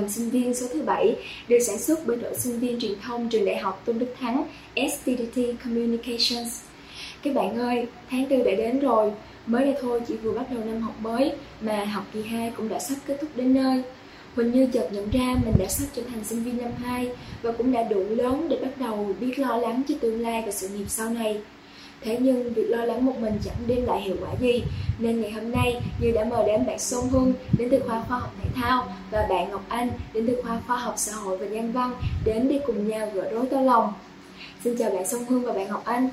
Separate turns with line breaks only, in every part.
làm sinh viên số thứ bảy được sản xuất bởi đội sinh viên truyền thông trường đại học Tôn Đức Thắng STDT Communications. Các bạn ơi, tháng tư đã đến rồi, mới đây thôi chỉ vừa bắt đầu năm học mới mà học kỳ 2 cũng đã sắp kết thúc đến nơi. Huỳnh Như chợt nhận ra mình đã sắp trở thành sinh viên năm 2 và cũng đã đủ lớn để bắt đầu biết lo lắng cho tương lai và sự nghiệp sau này. Thế nhưng việc lo lắng một mình chẳng đem lại hiệu quả gì. Nên ngày hôm nay Như đã mời đến bạn Sông Hưng đến từ khoa khoa học thể thao Và bạn Ngọc Anh đến từ khoa khoa học xã hội và nhân văn Đến đi cùng nhau gỡ rối tơ lòng. Xin chào bạn Sông Hưng và bạn Ngọc Anh.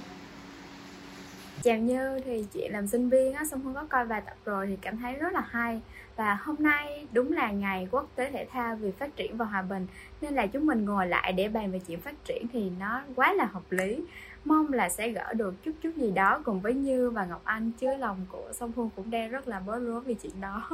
Chào Như, thì chị làm sinh viên á, xong Hương có coi bài tập rồi thì cảm thấy rất là hay. Và hôm nay đúng là ngày quốc tế thể thao vì phát triển và hòa bình Nên là chúng mình ngồi lại để bàn về chuyện phát triển thì nó quá là hợp lý. Mong là sẽ gỡ được chút chút gì đó cùng với Như và Ngọc Anh Chứ lòng của Song Phương cũng đang rất là bối rối vì chuyện đó.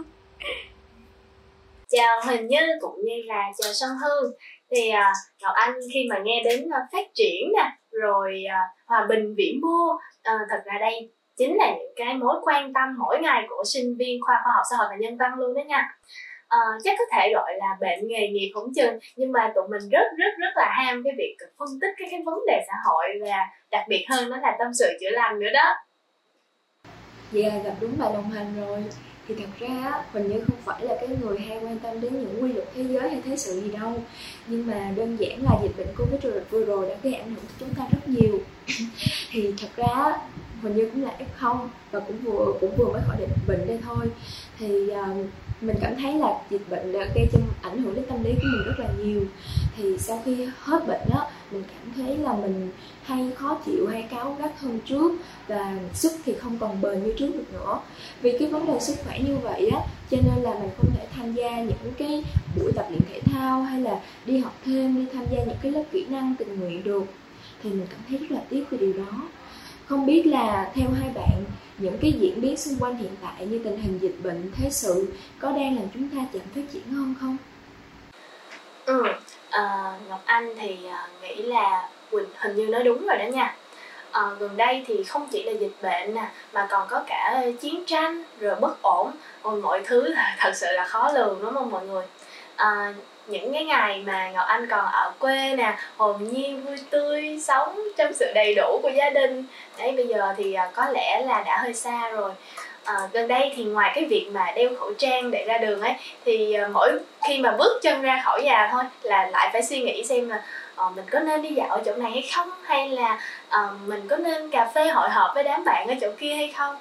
Chào Hình Như cũng như là chào Song Hương Thì uh, Ngọc Anh khi mà nghe đến uh, phát triển nè Rồi uh, hòa bình vĩ mô uh, Thật ra đây chính là những cái mối quan tâm mỗi ngày của sinh viên khoa khoa học xã hội và nhân văn luôn đó nha uh, chắc có thể gọi là bệnh nghề nghiệp không chừng nhưng mà tụi mình rất rất rất là ham cái việc phân tích các cái vấn đề xã hội và đặc biệt hơn đó là tâm sự chữa lành nữa đó.
Vậy là gặp đúng bài đồng hành rồi. Thì thật ra mình như không phải là cái người hay quan tâm đến những quy luật thế giới hay thế sự gì đâu. Nhưng mà đơn giản là dịch bệnh covid vừa rồi đã gây ảnh hưởng tới chúng ta rất nhiều. Thì thật ra mình như cũng là f0 và cũng vừa cũng vừa mới khỏi dịch bệnh đây thôi. Thì uh, mình cảm thấy là dịch bệnh đã gây cho ảnh hưởng đến tâm lý của mình rất là nhiều. Thì sau khi hết bệnh đó mình cảm thấy là mình hay khó chịu, hay cáu gắt hơn trước và sức thì không còn bền như trước được nữa. Vì cái vấn đề sức khỏe như vậy á, cho nên là mình không thể tham gia những cái buổi tập luyện thể thao hay là đi học thêm, đi tham gia những cái lớp kỹ năng tình nguyện được. Thì mình cảm thấy rất là tiếc về điều đó không biết là theo hai bạn những cái diễn biến xung quanh hiện tại như tình hình dịch bệnh thế sự có đang làm chúng ta chậm phát triển hơn không?
Ừ à, ngọc anh thì ờ, nghĩ là quỳnh hình như nói đúng rồi đó nha. À, gần đây thì không chỉ là dịch bệnh nè mà còn có cả chiến tranh rồi bất ổn còn mọi thứ là thật sự là khó lường đúng không mọi người? À, những cái ngày mà Ngọc Anh còn ở quê nè hồn nhiên vui tươi sống trong sự đầy đủ của gia đình. Đấy bây giờ thì à, có lẽ là đã hơi xa rồi. À, gần đây thì ngoài cái việc mà đeo khẩu trang để ra đường ấy thì à, mỗi khi mà bước chân ra khỏi nhà thôi là lại phải suy nghĩ xem là à, mình có nên đi dạo ở chỗ này hay không? Hay là à, mình có nên cà phê hội họp với đám bạn ở chỗ kia hay không?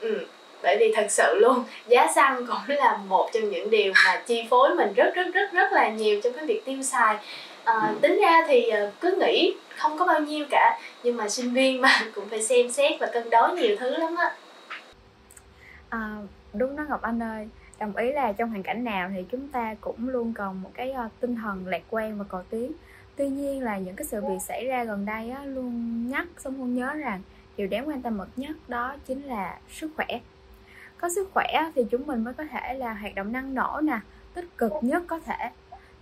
Ừ bởi vì thật sự luôn giá xăng cũng là một trong những điều mà chi phối mình rất rất rất rất là nhiều trong cái việc tiêu xài. À, tính ra thì ờ, cứ nghĩ không có bao nhiêu cả nhưng mà sinh viên mà cũng phải xem xét và cân đối nhiều thứ lắm á.
À, đúng đó ngọc anh ơi. Đồng ý là trong hoàn cảnh nào thì chúng ta cũng luôn cần một cái uh, tinh thần lạc quan và cầu tiến. Tuy nhiên là những cái sự việc xảy ra gần đây á, luôn nhắc xong luôn nhớ rằng điều đáng quan tâm bậc nhất đó chính là sức khỏe có sức khỏe thì chúng mình mới có thể là hoạt động năng nổ nè tích cực nhất có thể.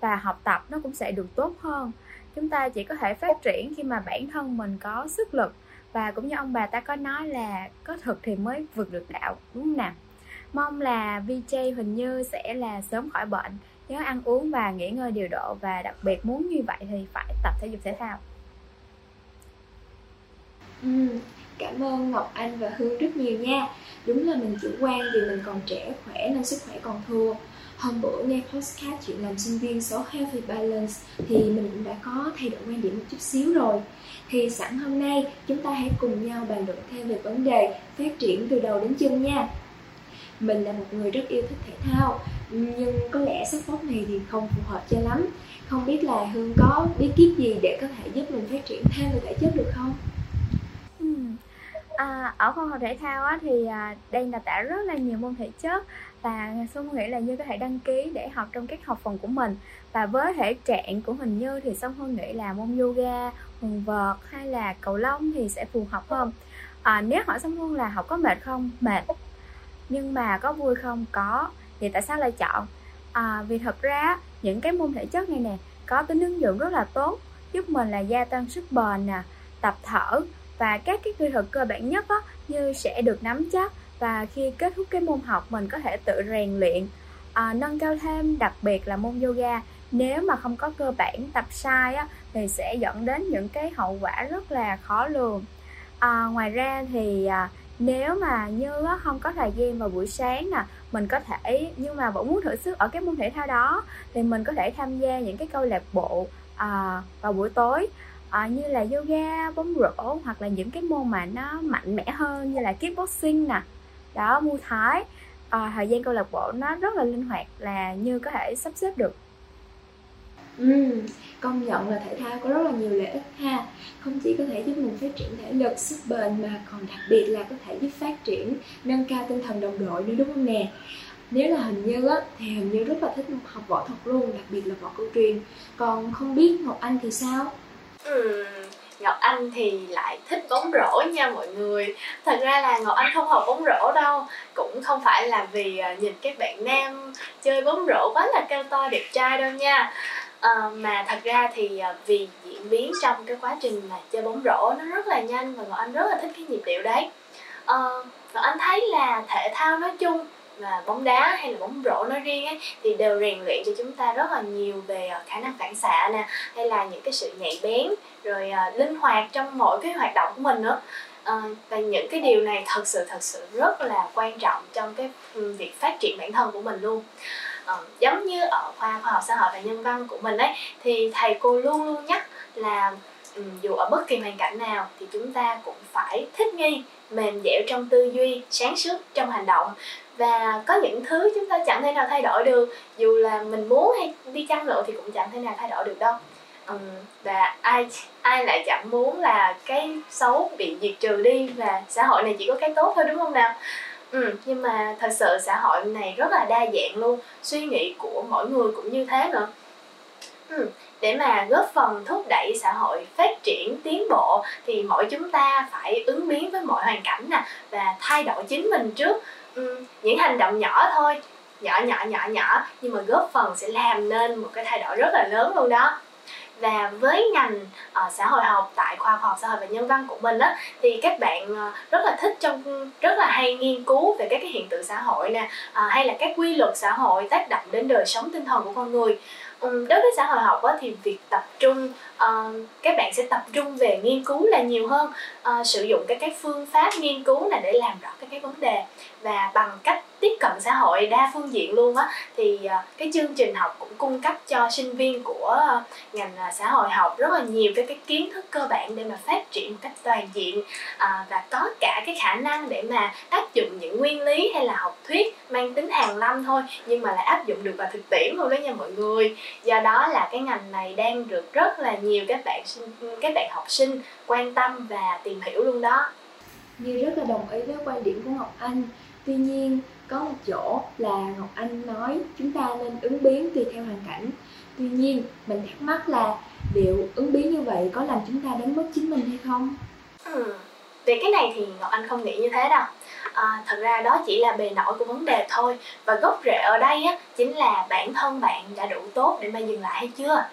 Và học tập nó cũng sẽ được tốt hơn. Chúng ta chỉ có thể phát triển khi mà bản thân mình có sức lực. Và cũng như ông bà ta có nói là có thực thì mới vượt được đạo đúng không nào? Mong là VJ Huỳnh Như sẽ là sớm khỏi bệnh nhớ ăn uống và nghỉ ngơi điều độ. Và đặc biệt muốn như vậy thì phải tập thể dục thể thao.
Ừ, cảm ơn Ngọc Anh và Hương rất nhiều nha. Đúng là mình chủ quan vì mình còn trẻ khỏe nên sức khỏe còn thua. Hôm bữa nghe podcast chuyện làm sinh viên số Healthy Balance thì mình cũng đã có thay đổi quan điểm một chút xíu rồi. Thì sẵn hôm nay, chúng ta hãy cùng nhau bàn luận thêm về vấn đề phát triển từ đầu đến chân nha. Mình là một người rất yêu thích thể thao, nhưng có lẽ sắc vóc này thì không phù hợp cho lắm. Không biết là hương có bí kíp gì để có thể giúp mình phát triển thêm về thể chất được không?
À, ở khoa học thể thao á, thì à, đang đào tạo rất là nhiều môn thể chất và Xuân nghĩ là Như có thể đăng ký để học trong các học phần của mình và với thể trạng của hình Như thì Xuân Hương nghĩ là môn yoga, quần vợt hay là cầu lông thì sẽ phù hợp hơn à, nếu hỏi Xuân Hương là học có mệt không? Mệt nhưng mà có vui không? Có thì tại sao lại chọn? À, vì thật ra những cái môn thể chất này nè có tính ứng dụng rất là tốt giúp mình là gia tăng sức bền nè tập thở và các cái kỹ thuật cơ bản nhất đó, như sẽ được nắm chắc và khi kết thúc cái môn học mình có thể tự rèn luyện à, nâng cao thêm đặc biệt là môn yoga. Nếu mà không có cơ bản tập sai á, thì sẽ dẫn đến những cái hậu quả rất là khó lường. À, ngoài ra thì à, nếu mà như á, không có thời gian vào buổi sáng nè mình có thể nhưng mà vẫn muốn thử sức ở cái môn thể thao đó thì mình có thể tham gia những cái câu lạc bộ à, vào buổi tối à, như là yoga bóng rổ hoặc là những cái môn mà nó mạnh mẽ hơn như là kickboxing nè. Đó mu thái à, ờ, thời gian câu lạc bộ nó rất là linh hoạt là như có thể sắp xếp được.
Ừ, công nhận là thể thao có rất là nhiều lợi ích ha. Không chỉ có thể giúp mình phát triển thể lực, sức bền mà còn đặc biệt là có thể giúp phát triển, nâng cao tinh thần đồng đội nữa đúng không nè? Nếu là hình như á thì hình như rất là thích học võ thuật luôn đặc biệt là võ cổ truyền. Còn không biết ngọc anh thì sao?
Ừ, Ngọc Anh thì lại thích bóng rổ nha mọi người. Thật ra là Ngọc Anh không học bóng rổ đâu Cũng không phải là vì ờ, nhìn các bạn nam chơi bóng rổ quá là cao to đẹp trai đâu nha. À, Mà thật ra thì ờ, vì diễn biến trong cái quá trình mà chơi bóng rổ nó rất là nhanh Và Ngọc Anh rất là thích cái nhịp điệu đấy. À, Ngọc Anh thấy là thể thao nói chung và bóng đá hay là bóng rổ nói riêng ấy thì đều rèn luyện cho chúng ta rất là nhiều về à, khả năng phản xạ nè hay là những cái sự nhạy bén rồi uh, linh hoạt trong mỗi cái hoạt động của mình nữa. Uh, và những cái điều này thật sự thật sự rất là quan trọng trong cái việc phát triển bản thân của mình luôn. Uh, giống như ở khoa khoa học xã hội và nhân văn của mình ấy thì thầy cô luôn luôn nhắc là um, dù ở bất kỳ hoàn cảnh nào thì chúng ta cũng phải thích nghi mềm dẻo trong tư duy sáng suốt trong hành động. Và có những thứ chúng ta chẳng thể nào thay đổi được. Dù là mình muốn hay đi chăng nữa thì cũng chẳng thể nào thay đổi được đâu. Và ai ai lại chẳng muốn là cái xấu bị diệt trừ đi và xã hội này chỉ có cái tốt thôi đúng không nào? Ừ, nhưng mà thật sự xã hội này rất là đa dạng luôn. Suy nghĩ của mỗi người cũng như thế nữa. Ừ, để mà góp phần thúc đẩy xã hội phát triển tiến bộ thì mỗi chúng ta phải ứng biến với mọi hoàn cảnh nè và thay đổi chính mình trước. Ừ, những hành động nhỏ thôi nhỏ nhỏ nhỏ nhỏ nhưng mà góp phần sẽ làm nên một cái thay đổi rất là lớn luôn đó. Và với ngành uh, xã hội học tại khoa khoa học xã hội và nhân văn của mình á thì các bạn uh, rất là thích trong rất là hay nghiên cứu về các cái hiện tượng xã hội nè uh, hay là các quy luật xã hội tác động đến đời sống tinh thần của con người đối với xã hội học thì việc tập trung uh, các bạn sẽ tập trung về nghiên cứu là nhiều hơn. Uh, sử dụng các cái phương pháp nghiên cứu là để làm rõ các cái vấn đề và bằng cách tiếp cận xã hội đa phương diện luôn á. Thì uh, cái chương trình học cũng cung cấp cho sinh viên của uh, ngành uh, xã hội học rất là nhiều cái cái kiến thức cơ bản để mà phát triển một cách toàn diện uh, và có cả cái khả năng để mà áp dụng những nguyên lý hay là học thuyết mang tính hàng năm thôi nhưng mà lại áp dụng được vào thực tiễn luôn đó nha mọi người. Do đó là cái ngành này đang được rất là nhiều các bạn sinh các bạn học sinh quan tâm và tìm hiểu luôn đó.
Như rất là đồng ý với quan điểm của ngọc anh. Tuy nhiên có một chỗ là ngọc anh nói chúng ta nên ứng biến tùy theo hoàn cảnh. Tuy nhiên mình thắc mắc là liệu ứng biến như vậy có làm chúng ta đánh mất chính mình hay không?
Ừ. về cái này thì ngọc anh không nghĩ như thế đâu. À, thật ra đó chỉ là bề nổi của vấn đề thôi. Và gốc rễ ở đây á chính là bản thân bạn đã đủ tốt để mà dừng lại hay chưa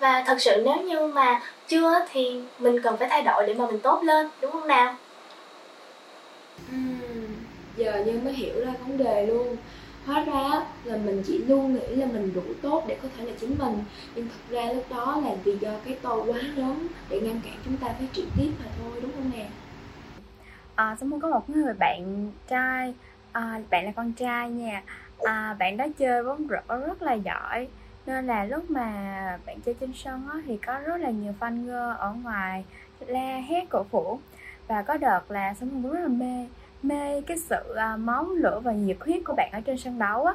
và thật sự nếu như mà chưa thì mình cần phải thay đổi để mà mình tốt lên đúng không nào?
Uhm, giờ như mới hiểu ra vấn đề luôn. Hóa ra là mình chỉ luôn nghĩ là mình đủ tốt để có thể là chính mình. Nhưng thật ra lúc đó là vì do cái tôi quá lớn để ngăn cản chúng ta phát triển tiếp mà thôi đúng không nè?
À, xong muốn có một người bạn trai. À, bạn là con trai nha. À, bạn đó chơi bóng rổ rất là giỏi nên là lúc mà bạn chơi trên sân á, thì có rất là nhiều fan girl ở ngoài la hét cổ vũ. Và có đợt là sống rất là mê mê cái sự à, máu lửa và nhiệt huyết của bạn ở trên sân đấu á.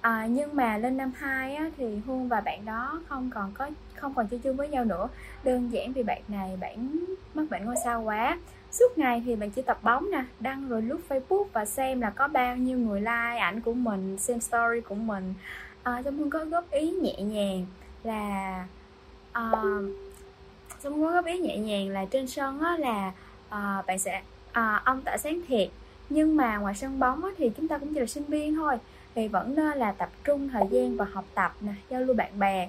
À, nhưng mà lên năm 2 á, thì Hương và bạn đó không còn có không còn chơi chung với nhau nữa. Đơn giản vì bạn này bạn mắc bệnh ngôi sao quá. Suốt ngày thì bạn chỉ tập bóng nè đăng rồi lướt facebook và xem là có bao nhiêu người like ảnh của mình xem story của mình. Ờ, à, Song Hương có góp ý nhẹ nhàng là ờ, à, Song Hương có góp ý nhẹ nhàng là trên sân á, là à, bạn sẽ à, ông tỏa sáng thiệt. Nhưng mà ngoài sân bóng á, thì chúng ta cũng chỉ là sinh viên thôi. Thì vẫn nên là tập trung thời gian vào học tập nè giao lưu bạn bè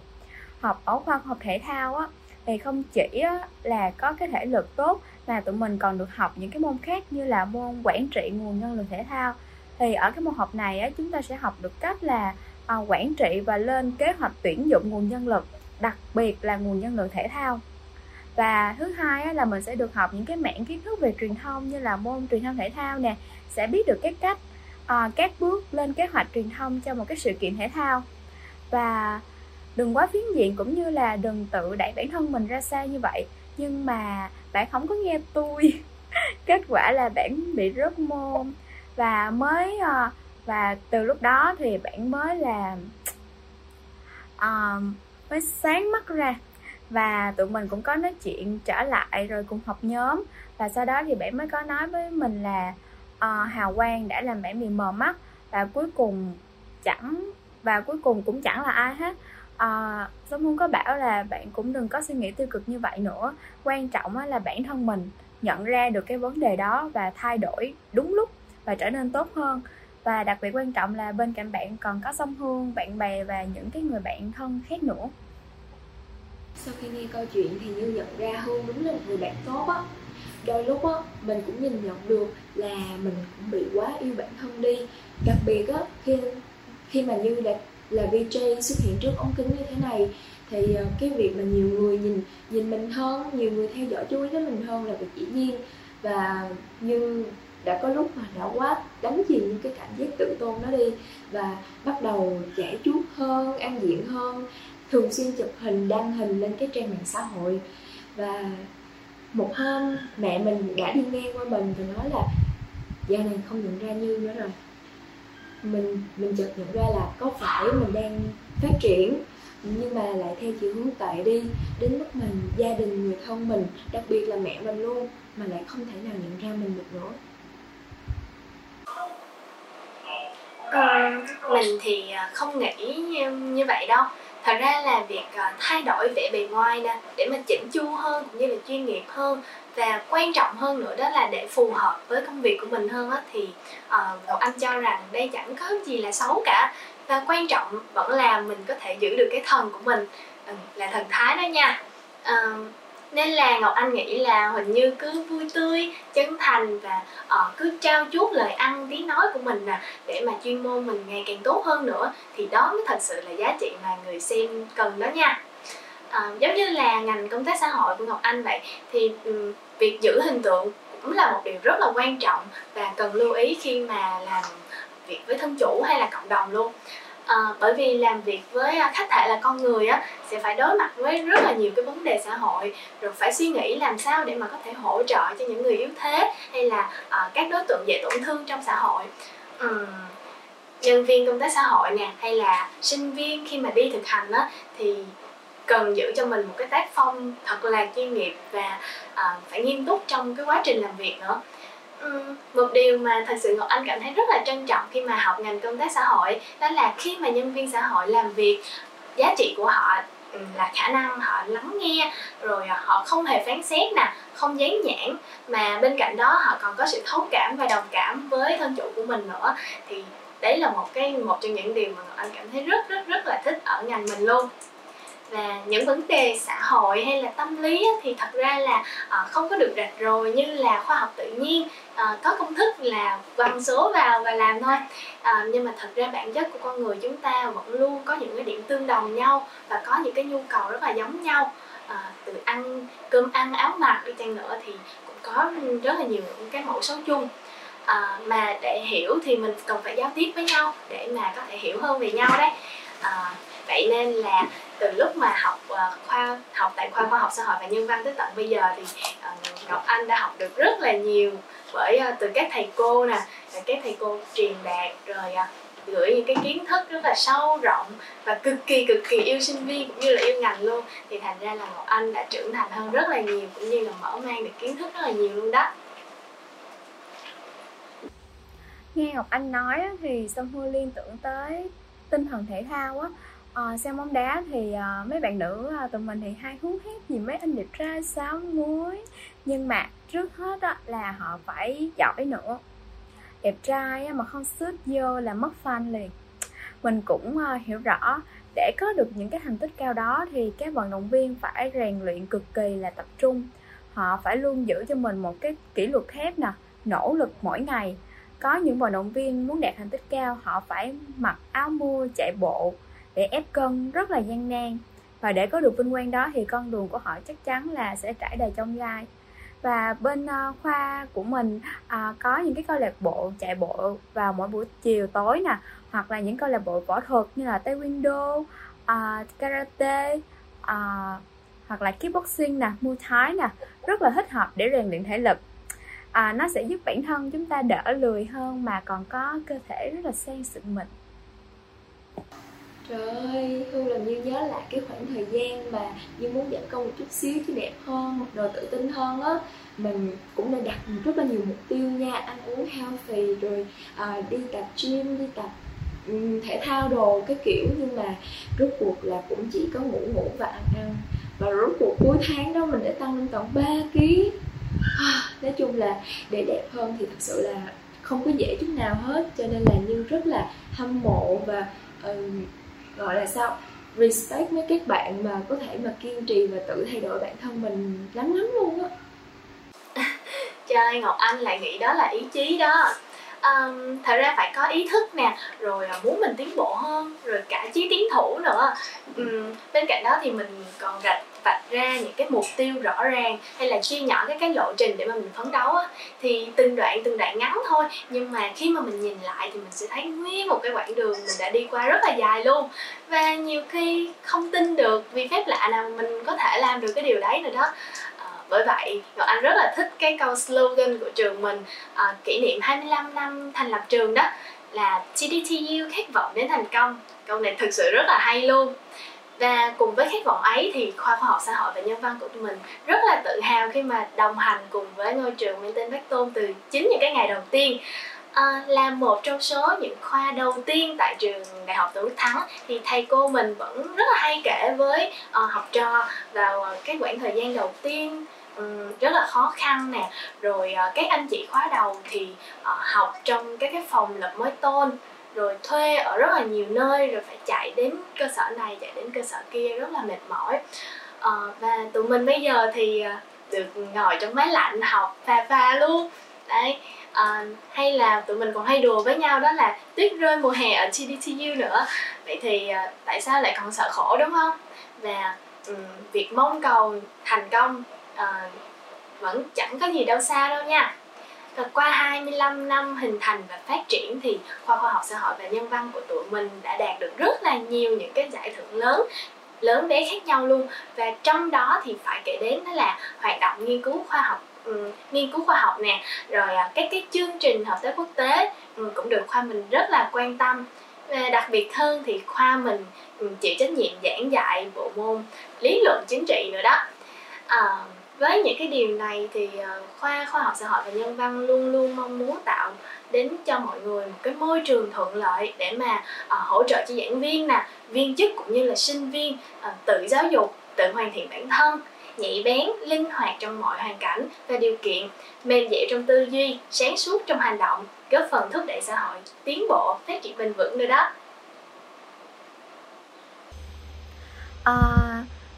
học ở khoa học thể thao á. Thì không chỉ á, là có cái thể lực tốt mà tụi mình còn được học những cái môn khác như là môn quản trị nguồn nhân lực thể thao. Thì ở cái môn học này á, chúng ta sẽ học được cách là Ờ, quản trị và lên kế hoạch tuyển dụng nguồn nhân lực, đặc biệt là nguồn nhân lực thể thao. Và thứ hai là mình sẽ được học những cái mảng kiến thức về truyền thông như là môn truyền thông thể thao nè, sẽ biết được cái cách ờ, các bước lên kế hoạch truyền thông cho một cái sự kiện thể thao. Và đừng quá phiến diện cũng như là đừng tự đẩy bản thân mình ra xa như vậy. Nhưng mà bạn không có nghe tôi. Kết quả là bạn bị rớt môn và mới ờ, và từ lúc đó thì bạn mới là uh, mới sáng mắt ra. Và tụi mình cũng có nói chuyện trở lại rồi cùng học nhóm. Và sau đó thì bạn mới có nói với mình là uh, hào quang đã làm bạn bị mờ mắt và cuối cùng chẳng và cuối cùng cũng chẳng là ai hết. À, Giống không có bảo là bạn cũng đừng có suy nghĩ tiêu cực như vậy nữa. Quan trọng là bản thân mình nhận ra được cái vấn đề đó và thay đổi đúng lúc và trở nên tốt hơn và đặc biệt quan trọng là bên cạnh bạn còn có song hương bạn bè và những cái người bạn thân khác nữa.
Sau khi nghe câu chuyện thì như nhận ra hương đúng là một người bạn tốt á. Đôi lúc á, mình cũng nhìn nhận được là mình cũng bị quá yêu bản thân đi. Đặc biệt á, khi khi mà như là là VJ xuất hiện trước ống kính như thế này, thì ờ, cái việc mà nhiều người nhìn nhìn mình hơn, nhiều người theo dõi chú ý đến mình hơn là việc dĩ nhiên. Và như đã có lúc mà đã quá đánh chìm những cái cảm giác tự tôn đó đi và bắt đầu giải chuốt hơn, ăn diện hơn, thường xuyên chụp hình, đăng hình lên cái trang mạng xã hội. Và một hôm mẹ mình đã đi ngang qua mình và nói là gia này không nhận ra như nữa rồi. Mình mình chợt nhận ra là có phải mình đang phát triển, nhưng mà lại theo chiều hướng tệ đi, đến mức mình gia đình, người thân mình, đặc biệt là mẹ mình luôn, mà lại không thể nào nhận ra mình được nữa.
À, mình thì à, không nghĩ như, như vậy đâu. Thật ra là việc à, thay đổi vẻ bề ngoài nè để mà chỉnh chu hơn cũng như là chuyên nghiệp hơn và quan trọng hơn nữa đó là để phù hợp với công việc của mình hơn á thì ờ, uh, ngọc anh cho rằng đây chẳng có gì là xấu cả. Và quan trọng vẫn là mình có thể giữ được cái thần của mình ừ, là thần thái đó nha. Uh, nên là ngọc anh nghĩ là huỳnh như cứ vui tươi chân thành và uh, cứ trao chuốt lời ăn tiếng nói của mình nè để mà chuyên môn mình ngày càng tốt hơn nữa thì đó mới thật sự là giá trị mà người xem cần đó nha. À, giống như là ngành công tác xã hội của ngọc anh vậy thì um, việc giữ hình tượng cũng là một điều rất là quan trọng và cần lưu ý khi mà làm việc với thân chủ hay là cộng đồng luôn à, bởi vì làm việc với à, khách thể là con người á sẽ phải đối mặt với rất là nhiều cái vấn đề xã hội. Rồi phải suy nghĩ làm sao để mà có thể hỗ trợ cho những người yếu thế hay là à, các đối tượng dễ tổn thương trong xã hội. Uhm, nhân viên công tác xã hội nè hay là sinh viên khi mà đi thực hành á thì cần giữ cho mình một cái tác phong thật là chuyên nghiệp và à, phải nghiêm túc trong cái quá trình làm việc nữa. Ừ. một điều mà thật sự Ngọc Anh cảm thấy rất là trân trọng khi mà học ngành công tác xã hội, đó là khi mà nhân viên xã hội làm việc, giá trị của họ ừ, là khả năng họ lắng nghe, rồi họ không hề phán xét nè, không dán nhãn, mà bên cạnh đó họ còn có sự thấu cảm và đồng cảm với thân chủ của mình nữa. Thì đấy là một cái, một trong những điều mà Ngọc Anh cảm thấy rất rất rất là thích ở ngành mình luôn và những vấn đề xã hội hay là tâm lý thì thật ra là ờ, không có được rạch rồi như là khoa học tự nhiên. Ờ, có công thức là quăng số vào và làm thôi. Ờ, nhưng mà thật ra bản chất của con người chúng ta vẫn luôn có những cái điểm tương đồng nhau và có những cái nhu cầu rất là giống nhau. Từ ăn cơm ăn áo mặc đi chăng nữa thì cũng có rất là nhiều những cái mẫu số chung. À, mà để hiểu thì mình cần phải giao tiếp với nhau để mà có thể hiểu hơn về nhau đấy. À, vậy nên là từ lúc mà học uh, khoa học tại khoa khoa học xã hội và nhân văn tới tận bây giờ thì uh, ngọc anh đã học được rất là nhiều bởi uh, từ các thầy cô nè các thầy cô truyền đạt rồi uh, gửi những cái kiến thức rất là sâu rộng và cực kỳ cực kỳ yêu sinh viên cũng như là yêu ngành luôn. Thì thành ra là ngọc anh đã trưởng thành hơn rất là nhiều cũng như là mở mang được kiến thức rất là nhiều luôn đó.
Nghe ngọc anh nói thì sông hương liên tưởng tới tinh thần thể thao á à, xem bóng đá thì à, mấy bạn nữ à, tụi mình thì hay hú hét gì mấy anh đẹp trai sáu muối. Nhưng mà trước hết á, là họ phải giỏi nữa. Đẹp trai á, mà không sút vô là mất fan liền. Mình cũng à, hiểu rõ để có được những cái thành tích cao đó thì các vận động viên phải rèn luyện cực kỳ là tập trung. Họ phải luôn giữ cho mình một cái kỷ luật thép nè nỗ lực mỗi ngày. Có những vận động viên muốn đạt thành tích cao họ phải mặc áo mưa chạy bộ để ép cân rất là gian nan. Và để có được vinh quang đó thì con đường của họ chắc chắn là sẽ trải đầy trong gai. Và bên uh, khoa của mình uh, có những cái câu lạc bộ chạy bộ vào mỗi buổi chiều tối nè hoặc là những câu lạc bộ võ thuật như là taekwondo uh, karate uh, hoặc là kickboxing nè muay thái nè rất là thích hợp để rèn luyện thể lực. À, nó sẽ giúp bản thân chúng ta đỡ lười hơn mà còn có cơ thể rất là sang sực mịn
Trời ơi, Hương làm như nhớ lại cái khoảng thời gian mà như muốn giảm cân một chút xíu chứ đẹp hơn, mặc tự tin hơn á. Mình cũng đã đặt rất là nhiều mục tiêu nha, ăn uống healthy rồi à, đi tập gym, đi tập um, thể thao đồ cái kiểu. Nhưng mà rốt cuộc là cũng chỉ có ngủ ngủ và ăn ăn. Và rốt cuộc cuối tháng đó mình đã tăng lên tổng 3 kg Nói chung là để đẹp hơn thì thật sự là không có dễ chút nào hết. Cho nên là Như rất là hâm mộ và uh, gọi là sao? Respect với các bạn mà có thể mà kiên trì và tự thay đổi bản thân mình lắm lắm luôn á.
Chơi ngọc anh lại nghĩ đó là ý chí đó. Um, thật ra phải có ý thức nè rồi muốn mình tiến bộ hơn rồi cả chí tiến thủ nữa. Um, bên cạnh đó thì mình còn gạch vạch ra những cái mục tiêu rõ ràng hay là chia nhỏ cái cái lộ trình để mà mình phấn đấu á thì từng đoạn từng đoạn ngắn thôi. Nhưng mà khi mà mình nhìn lại thì mình sẽ thấy nguyên một cái quãng đường mình đã đi qua rất là dài luôn. Và nhiều khi không tin được vì phép lạ nào mình có thể làm được cái điều đấy rồi đó. Ờ, bởi vậy Ngọc Anh rất là thích cái câu slogan của trường mình à, kỷ niệm 25 năm thành lập trường đó là TDTU khát vọng đến thành công. Câu này thực sự rất là hay luôn và cùng với khát vọng ấy thì khoa khoa học xã hội và nhân văn của tụi mình rất là tự hào khi mà đồng hành cùng với ngôi trường mang tên Bác Tôn từ chính những cái ngày đầu tiên. À, là một trong số những khoa đầu tiên tại trường đại học Tôn Đức Thắng thì thầy cô mình vẫn rất là hay kể với uh, học trò vào uh, cái quãng thời gian đầu tiên um, rất là khó khăn nè. Rồi uh, các anh chị khóa đầu thì uh, học trong các cái phòng lập mới tôn rồi thuê ở rất là nhiều nơi rồi phải chạy đến cơ sở này chạy đến cơ sở kia rất là mệt mỏi. À, và tụi mình bây giờ thì ờ, được ngồi trong máy lạnh học pha pha luôn. Đấy à, hay là tụi mình còn hay đùa với nhau đó là tuyết rơi mùa hè ở GDTU nữa. Vậy thì à, tại sao lại còn sợ khổ đúng không? Và um, việc mong cầu thành công à, vẫn chẳng có gì đâu xa đâu nha qua 25 năm hình thành và phát triển thì khoa khoa học xã hội và nhân văn của tụi mình đã đạt được rất là nhiều những cái giải thưởng lớn lớn bé khác nhau luôn. Và trong đó thì phải kể đến đó là hoạt động nghiên cứu khoa học um, nghiên cứu khoa học nè rồi uh, các cái chương trình hợp tác quốc tế um, cũng được khoa mình rất là quan tâm. Và đặc biệt hơn thì khoa mình um, chịu trách nhiệm giảng dạy bộ môn lý luận chính trị nữa đó. Uh, với những cái điều này thì ờ, khoa khoa học xã hội và nhân văn luôn luôn mong muốn tạo đến cho mọi người một cái môi trường thuận lợi để mà uh, hỗ trợ cho giảng viên nè viên chức cũng như là sinh viên uh, tự giáo dục tự hoàn thiện bản thân nhạy bén linh hoạt trong mọi hoàn cảnh và điều kiện mềm dẻo trong tư duy sáng suốt trong hành động góp phần thúc đẩy xã hội tiến bộ phát triển bền vững nữa đó.
Uh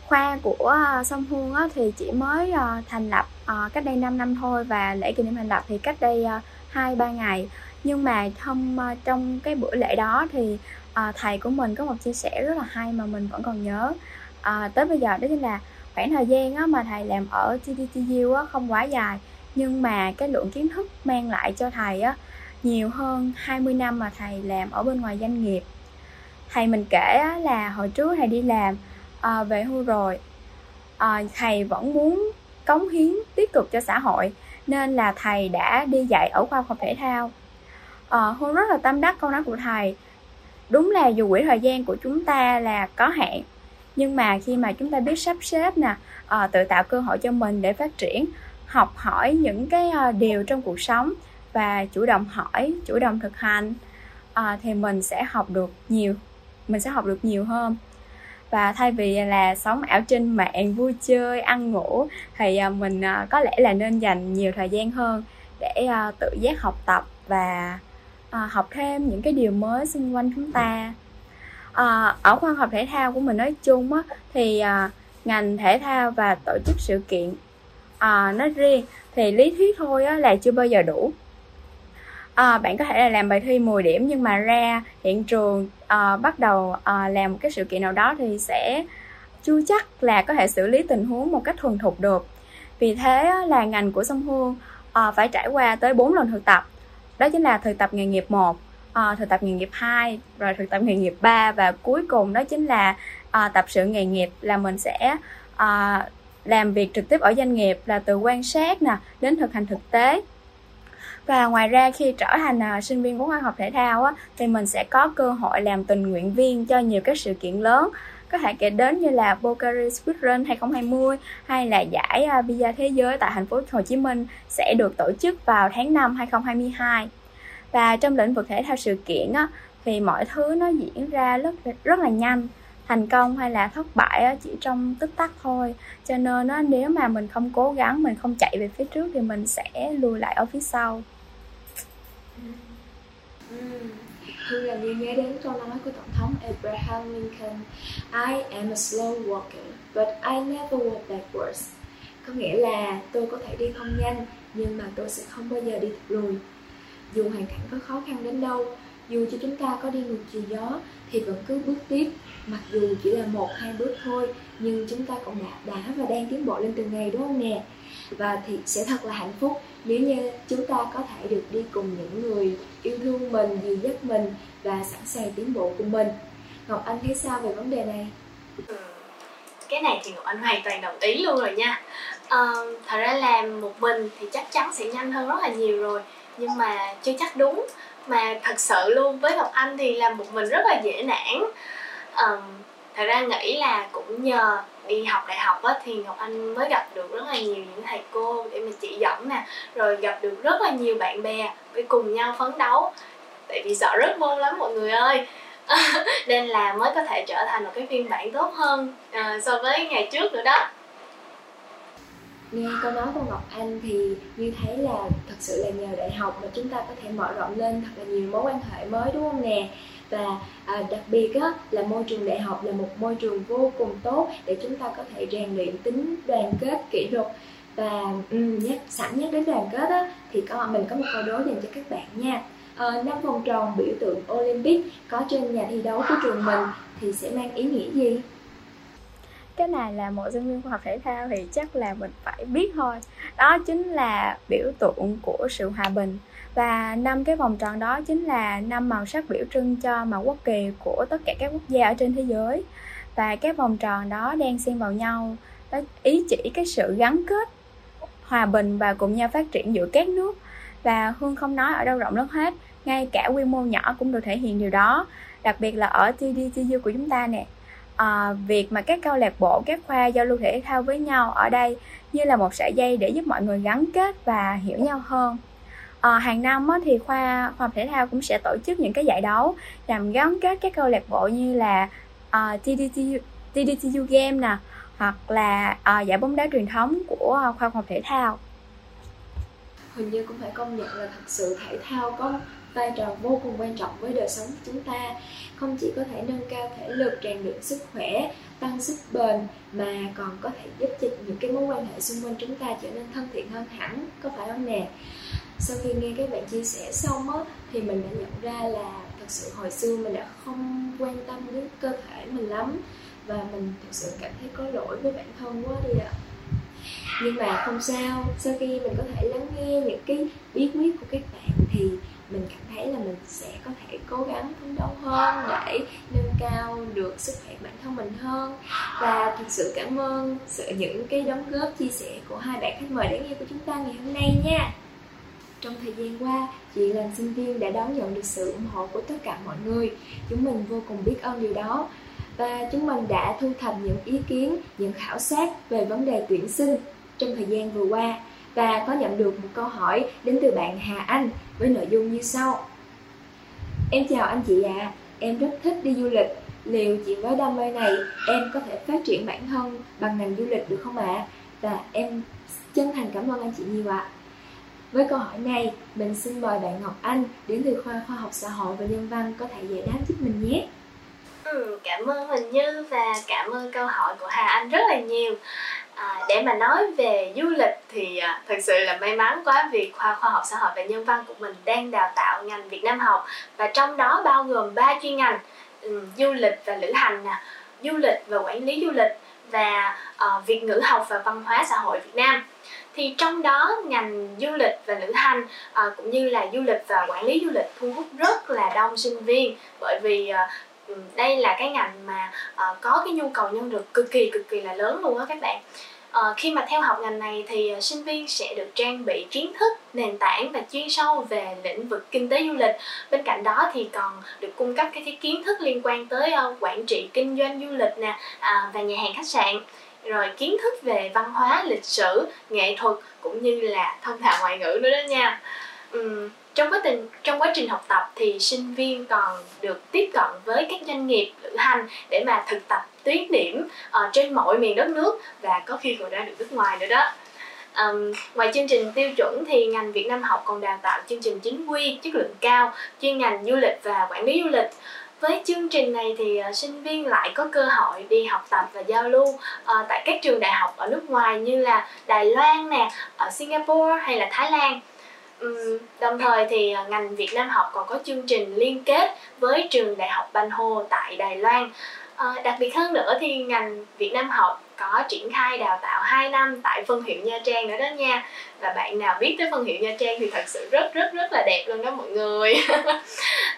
khoa của ờ, Sông Hương á, thì chỉ mới uh, thành lập uh, cách đây 5 năm thôi và lễ kỷ niệm thành lập thì cách đây hai uh, ba ngày. Nhưng mà trong uh, trong cái bữa lễ đó thì uh, thầy của mình có một chia sẻ rất là hay mà mình vẫn còn nhớ. Uh, tới bây giờ đó chính là khoảng thời gian á, mà thầy làm ở TDTU á, không quá dài. Nhưng mà cái lượng kiến thức mang lại cho thầy á, nhiều hơn 20 năm mà thầy làm ở bên ngoài doanh nghiệp. Thầy mình kể á, là hồi trước thầy đi làm à, về hưu rồi. À, thầy vẫn muốn cống hiến tích cực cho xã hội nên là thầy đã đi dạy ở khoa học thể thao. À, hôn rất là tâm đắc câu nói của thầy. Đúng là dù quỹ thời gian của chúng ta là có hạn nhưng mà khi mà chúng ta biết sắp xếp nè à, tự tạo cơ hội cho mình để phát triển học hỏi những cái à, điều trong cuộc sống và chủ động hỏi chủ động thực hành à, thì mình sẽ học được nhiều mình sẽ học được nhiều hơn và thay vì là sống ảo trên mạng vui chơi ăn ngủ thì à, mình à, có lẽ là nên dành nhiều thời gian hơn để à, tự giác học tập và học thêm những cái điều mới xung quanh chúng ta. Ở khoa học thể thao của mình nói chung á, thì ngành thể thao và tổ chức sự kiện nói riêng thì lý thuyết thôi á, là chưa bao giờ đủ à, bạn có thể là làm bài thi 10 điểm nhưng mà ra hiện trường à, bắt đầu à, làm một cái sự kiện nào đó thì sẽ chưa chắc là có thể xử lý tình huống một cách thuần thục được. Vì thế là ngành của sông hương à, phải trải qua tới 4 lần thực tập. Đó chính là thực tập nghề nghiệp 1 à, thực tập nghề nghiệp 2 rồi thực tập nghề nghiệp 3 và cuối cùng đó chính là à, tập sự nghề nghiệp là mình sẽ à, làm việc trực tiếp ở doanh nghiệp là từ quan sát nè đến thực hành thực tế và ngoài ra khi trở thành uh, sinh viên của khoa học thể thao á, thì mình sẽ có cơ hội làm tình nguyện viên cho nhiều các sự kiện lớn. Có thể kể đến như là Bocari Speedrun 2020 hay là giải uh, Bia Thế giới tại thành phố Hồ Chí Minh sẽ được tổ chức vào tháng 5 2022 và trong lĩnh vực thể thao sự kiện á, thì mọi thứ nó diễn ra rất rất là nhanh. Thành công hay là thất bại chỉ trong tích tắc thôi. Cho nên nếu mà mình không cố gắng mình không chạy về phía trước thì mình sẽ lùi lại ở phía sau.
Hương là người nhớ đến câu nói của Tổng thống Abraham Lincoln I am a slow walker, but I never walk backwards. Có nghĩa là tôi có thể đi không nhanh, nhưng mà tôi sẽ không bao giờ đi thụt lùi. Dù hoàn cảnh có khó khăn đến đâu, dù cho chúng ta có đi ngược chiều gió thì vẫn cứ bước tiếp. Mặc dù chỉ là một hai bước thôi nhưng chúng ta cũng đã đã và đang tiến bộ lên từng ngày đúng không nè? Và thì sẽ thật là hạnh phúc nếu như chúng ta có thể được đi cùng những người yêu thương mình dìu dắt mình và sẵn sàng tiến bộ cùng mình. Ngọc anh thấy sao về vấn đề này?
Ừ, cái này thì ngọc anh hoàn toàn đồng ý luôn rồi nha. À, thật ra làm một mình thì chắc chắn sẽ nhanh hơn rất là nhiều rồi nhưng mà chưa chắc đúng. Mà thật sự luôn với ngọc anh thì làm một mình rất là dễ nản. À, thật ra nghĩ là cũng nhờ đi học đại học á, thì ngọc anh mới gặp được rất là nhiều những thầy cô để mình chỉ dẫn nè rồi gặp được rất là nhiều bạn bè để cùng nhau phấn đấu. Tại vì sợ rất môn lắm mọi người ơi. Nên là mới có thể trở thành một cái phiên bản tốt hơn uh, so với ngày trước nữa đó.
Nghe câu nói của Ngọc Anh thì như thấy là thật sự là nhờ đại học mà chúng ta có thể mở rộng lên thật là nhiều mối quan hệ mới đúng không nè? Và à, đặc biệt á, là môi trường đại học là một môi trường vô cùng tốt để chúng ta có thể rèn luyện tính đoàn kết kỷ luật. Và um, nhắc sẵn nhắc đến đoàn kết á, thì có mình có một câu đố dành cho các bạn nha. À, năm vòng tròn biểu tượng Olympic có trên nhà thi đấu của trường mình thì sẽ mang ý nghĩa gì?
cái này là một sinh viên khoa học thể thao thì chắc là mình phải biết thôi. Đó chính là biểu tượng của sự hòa bình và năm cái vòng tròn đó chính là năm màu sắc biểu trưng cho màu quốc kỳ của tất cả các quốc gia ở trên thế giới. Và các vòng tròn đó đang xen vào nhau đó ý chỉ cái sự gắn kết hòa bình và cùng nhau phát triển giữa các nước. Và hương không nói ở đâu rộng lớn hết ngay cả quy mô nhỏ cũng được thể hiện điều đó. Đặc biệt là ở TDTU của chúng ta nè. À, việc mà các câu lạc bộ các khoa giao lưu thể thao với nhau ở đây như là một sợi dây để giúp mọi người gắn kết và hiểu nhau hơn à, hàng năm á, thì khoa khoa học thể thao cũng sẽ tổ chức những cái giải đấu nhằm gắn kết các câu lạc bộ như là ờ, à, TDTU, TDTU Game nè hoặc là à, giải bóng đá truyền thống của khoa học thể thao.
Hình Như cũng phải công nhận là thật sự thể thao có vai trò vô cùng quan trọng với đời sống của chúng ta. Không chỉ có thể nâng cao thể lực rèn luyện sức khỏe tăng sức bền mà còn có thể giúp cho những cái mối quan hệ xung quanh chúng ta trở nên thân thiện hơn hẳn có phải không nè? Sau khi nghe các bạn chia sẻ xong á, thì mình đã nhận ra là thật sự hồi xưa mình đã không quan tâm đến cơ thể mình lắm. Và mình thật sự cảm thấy có lỗi với bản thân quá đi ạ. Nhưng mà không sao, sau khi mình có thể lắng nghe những cái bí quyết của các bạn thì mình cảm thấy là mình sẽ có thể cố gắng phấn đấu hơn để nâng cao được sức khỏe bản thân mình hơn. Và thật sự cảm ơn sự, những cái đóng góp chia sẻ của hai bạn khách mời đáng yêu của chúng ta ngày hôm nay nha trong thời gian qua, chị là sinh viên đã đón nhận được sự ủng hộ của tất cả mọi người. Chúng mình vô cùng biết ơn điều đó. Và chúng mình đã thu thập những ý kiến, những khảo sát về vấn đề tuyển sinh trong thời gian vừa qua và có nhận được một câu hỏi đến từ bạn Hà Anh với nội dung như sau. Em chào anh chị ạ, à. em rất thích đi du lịch. Liệu chị với đam mê này em có thể phát triển bản thân bằng ngành du lịch được không ạ? À? Và em chân thành cảm ơn anh chị nhiều ạ. À. Với câu hỏi này, mình xin mời bạn Ngọc Anh đến từ khoa khoa học xã hội và nhân văn có thể giải đáp giúp mình nhé.
Ừ, cảm ơn Huỳnh Như và cảm ơn câu hỏi của Hà Anh rất là nhiều À, để mà nói về du lịch thì à, thật sự là may mắn quá vì khoa khoa học xã hội và nhân văn của mình đang đào tạo ngành Việt Nam học và trong đó bao gồm 3 chuyên ngành um, du lịch và lữ hành nè, du lịch và quản lý du lịch và uh, Việt ngữ học và văn hóa xã hội Việt Nam thì trong đó ngành du lịch và lữ hành à, cũng như là du lịch và quản lý du lịch thu hút rất là đông sinh viên. Bởi vì à, đây là cái ngành mà à, có cái nhu cầu nhân lực cực kỳ cực kỳ là lớn luôn á các bạn. À, khi mà theo học ngành này thì à, sinh viên sẽ được trang bị kiến thức nền tảng và chuyên sâu về lĩnh vực kinh tế du lịch. Bên cạnh đó thì còn được cung cấp các cái kiến thức liên quan tới à, quản trị kinh doanh du lịch nè à, và nhà hàng khách sạn rồi kiến thức về văn hóa lịch sử nghệ thuật cũng như là thông thạo ngoại ngữ nữa đó nha. Uhm, trong quá trình trong quá trình học tập thì sinh viên còn được tiếp cận với các doanh nghiệp lữ hành để mà thực tập tuyến điểm uh, trên mọi miền đất nước và có khi còn ra được nước ngoài nữa đó. Um, ngoài chương trình tiêu chuẩn thì ngành Việt Nam học còn đào tạo chương trình chính quy chất lượng cao chuyên ngành du lịch và quản lý du lịch với chương trình này thì uh, sinh viên lại có cơ hội đi học tập và giao lưu uh, tại các trường đại học ở nước ngoài như là Đài Loan nè, ở Singapore hay là Thái Lan. Um, đồng thời thì uh, ngành Việt Nam học còn có chương trình liên kết với trường đại học Banh Hồ tại Đài Loan. À, đặc biệt hơn nữa thì ngành Việt Nam học có triển khai đào tạo 2 năm tại phân hiệu Nha Trang nữa đó nha. Và bạn nào biết tới phân hiệu Nha Trang thì thật sự rất rất rất là đẹp luôn đó mọi người.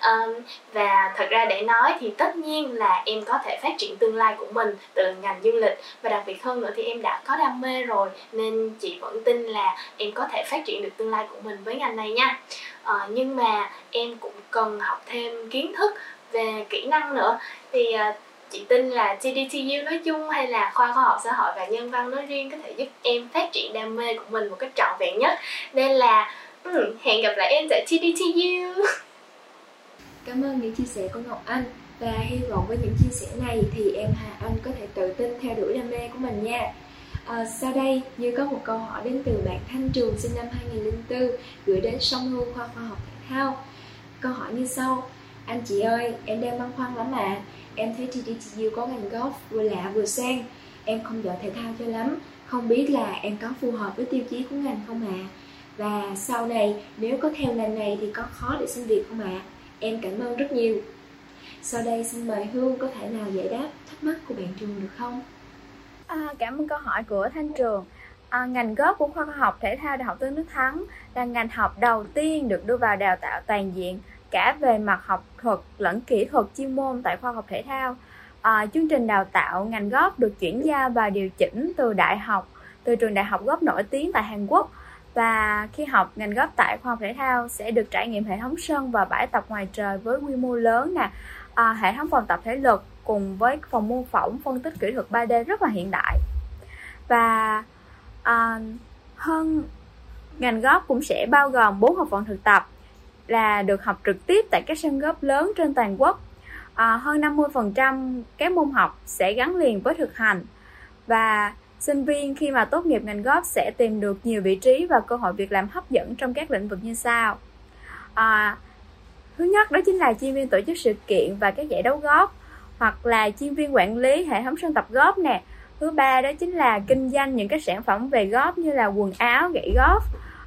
Um, và thật ra để nói thì tất nhiên là em có thể phát triển tương lai của mình từ ngành du lịch. Và đặc biệt hơn nữa thì em đã có đam mê rồi nên chị vẫn tin là em có thể phát triển được tương lai của mình với ngành này nha. Uh, nhưng mà em cũng cần học thêm kiến thức về kỹ năng nữa. Thì uh, chị tin là TDTU nói chung hay là khoa khoa học xã hội và nhân văn nói riêng có thể giúp em phát triển đam mê của mình một cách trọn vẹn nhất nên là um, hẹn gặp lại em tại TDTU
Cảm ơn những chia sẻ của Ngọc Anh và hy vọng với những chia sẻ này thì em Hà Anh có thể tự tin theo đuổi đam mê của mình nha. À, sau đây, như có một câu hỏi đến từ bạn Thanh Trường sinh năm 2004 gửi đến Song Hưu khoa khoa học thể thao. Câu hỏi như sau: Anh chị ơi, em đang băn khoăn lắm ạ. À. Em thấy TTTU có ngành golf vừa lạ vừa sang. Em không giỏi thể thao cho lắm, không biết là em có phù hợp với tiêu chí của ngành không ạ? À? Và sau này nếu có theo ngành này thì có khó để xin việc không ạ? À? Em cảm ơn rất nhiều. Sau đây xin mời Hương có thể nào giải đáp thắc mắc của bạn Trường được không?
À, cảm ơn câu hỏi của Thanh Trường. À, ngành gốc của khoa học thể thao Đại học Tôn Đức Thắng là ngành học đầu tiên được đưa vào đào tạo toàn diện cả về mặt học thuật lẫn kỹ thuật chuyên môn tại khoa học thể thao. À, chương trình đào tạo ngành góp được chuyển giao và điều chỉnh từ đại học, từ trường đại học góp nổi tiếng tại Hàn Quốc. Và khi học ngành góp tại khoa học thể thao sẽ được trải nghiệm hệ thống sân và bãi tập ngoài trời với quy mô lớn nè. À, hệ thống phòng tập thể lực cùng với phòng mô phỏng phân tích kỹ thuật 3D rất là hiện đại. Và à, hơn ngành góp cũng sẽ bao gồm bốn học phần thực tập là được học trực tiếp tại các sân góp lớn trên toàn quốc. À, hơn 50% các môn học sẽ gắn liền với thực hành. Và sinh viên khi mà tốt nghiệp ngành góp sẽ tìm được nhiều vị trí và cơ hội việc làm hấp dẫn trong các lĩnh vực như sau. À, thứ nhất đó chính là chuyên viên tổ chức sự kiện và các giải đấu góp hoặc là chuyên viên quản lý hệ thống sân tập góp nè. Thứ ba đó chính là kinh doanh những cái sản phẩm về góp như là quần áo gậy góp.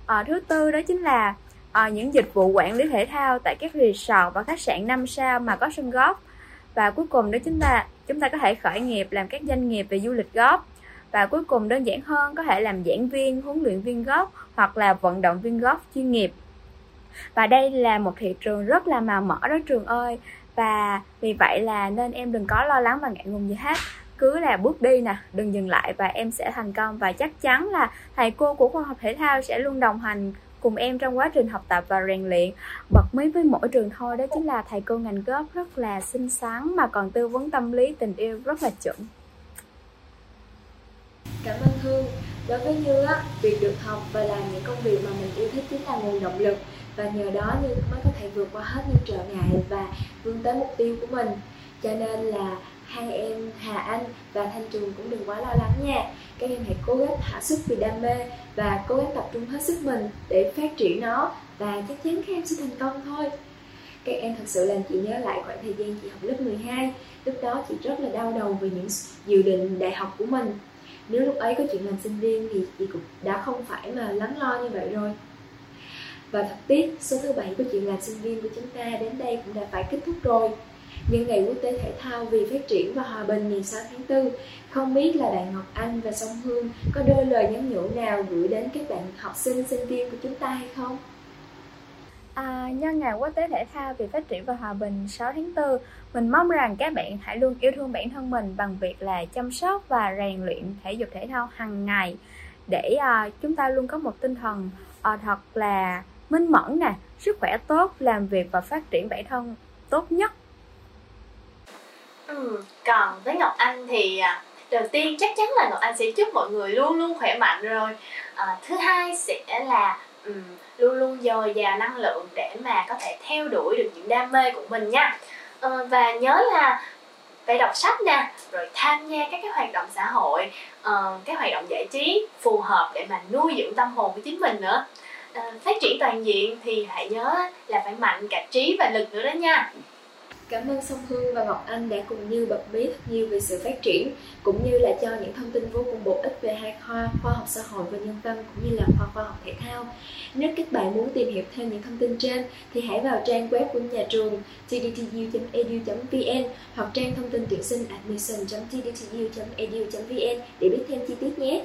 À, thứ tư đó chính là à, những dịch vụ quản lý thể thao tại các resort và khách sạn 5 sao mà có sân góp. Và cuối cùng đó chính là chúng ta có thể khởi nghiệp làm các doanh nghiệp về du lịch góp. Và cuối cùng đơn giản hơn có thể làm giảng viên huấn luyện viên góp hoặc là vận động viên góp chuyên nghiệp. Và đây là một thị trường rất là màu mỡ đó trường ơi. Và vì vậy là nên em đừng có lo lắng và ngại ngùng gì hết. Cứ là bước đi nè đừng dừng lại và em sẽ thành công. Và chắc chắn là thầy cô của khoa học thể thao sẽ luôn đồng hành cùng em trong quá trình học tập và rèn luyện bật mí với mỗi trường thôi đó chính là thầy cô ngành góp rất là xinh xắn mà còn tư vấn tâm lý tình yêu rất là chuẩn
Cảm ơn Hương. Đối với Như á, việc được học và làm những công việc mà mình yêu thích chính là nguồn động lực và nhờ đó Như mới có thể vượt qua hết những trở ngại và vươn tới mục tiêu của mình. Cho nên là hai em, Hà Anh và Thanh Trường cũng đừng quá lo lắng nha. Các em hãy cố gắng thả sức vì đam mê và cố gắng tập trung hết sức mình để phát triển nó và chắc chắn các em sẽ thành công thôi. Các em thật sự làm chị nhớ lại khoảng thời gian chị học lớp 12 Lúc đó chị rất là đau đầu về những dự định đại học của mình nếu lúc ấy có chuyện làm sinh viên thì chị cũng đã không phải mà lắng lo như vậy rồi và thật tiếc, số thứ bảy của chuyện làm sinh viên của chúng ta đến đây cũng đã phải kết thúc rồi nhân ngày quốc tế thể thao vì phát triển và hòa bình ngày 6 tháng 4 không biết là bạn Ngọc Anh và Song Hương có đôi lời nhắn nhủ nào gửi đến các bạn học sinh sinh viên của chúng ta hay không?
À, nhân ngày quốc tế thể thao vì phát triển và hòa bình 6 tháng 4, mình mong rằng các bạn hãy luôn yêu thương bản thân mình bằng việc là chăm sóc và rèn luyện thể dục thể thao hàng ngày để uh, chúng ta luôn có một tinh thần uh, thật là minh mẫn nè, sức khỏe tốt, làm việc và phát triển bản thân tốt nhất.
Ừ, còn với Ngọc Anh thì à, đầu tiên chắc chắn là Ngọc Anh sẽ chúc mọi người luôn luôn khỏe mạnh rồi. À, thứ hai sẽ là um, luôn luôn dồi dào năng lượng để mà có thể theo đuổi được những đam mê của mình nha. À, và nhớ là phải đọc sách nè rồi tham gia các cái hoạt động xã hội uh, các hoạt động giải trí phù hợp để mà nuôi dưỡng tâm hồn của chính mình nữa. Uh, phát triển toàn diện thì hãy nhớ là phải mạnh cả trí và lực nữa đó nha.
Cảm ơn Song Hương và Ngọc Anh đã cùng Như bật mí thật nhiều về sự phát triển, cũng như là cho những thông tin vô cùng bổ ích về hai khoa khoa học xã hội và nhân văn, cũng như là khoa khoa học thể thao. Nếu các bạn muốn tìm hiểu thêm những thông tin trên, thì hãy vào trang web của nhà trường tdtu.edu.vn e hoặc trang thông tin tuyển sinh admission.tdtu.edu.vn e để biết thêm chi tiết nhé.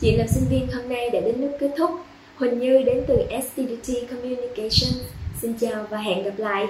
chị làm sinh viên hôm nay đã đến lúc kết thúc. Huỳnh Như đến từ STDT Communications. Xin chào và hẹn gặp lại.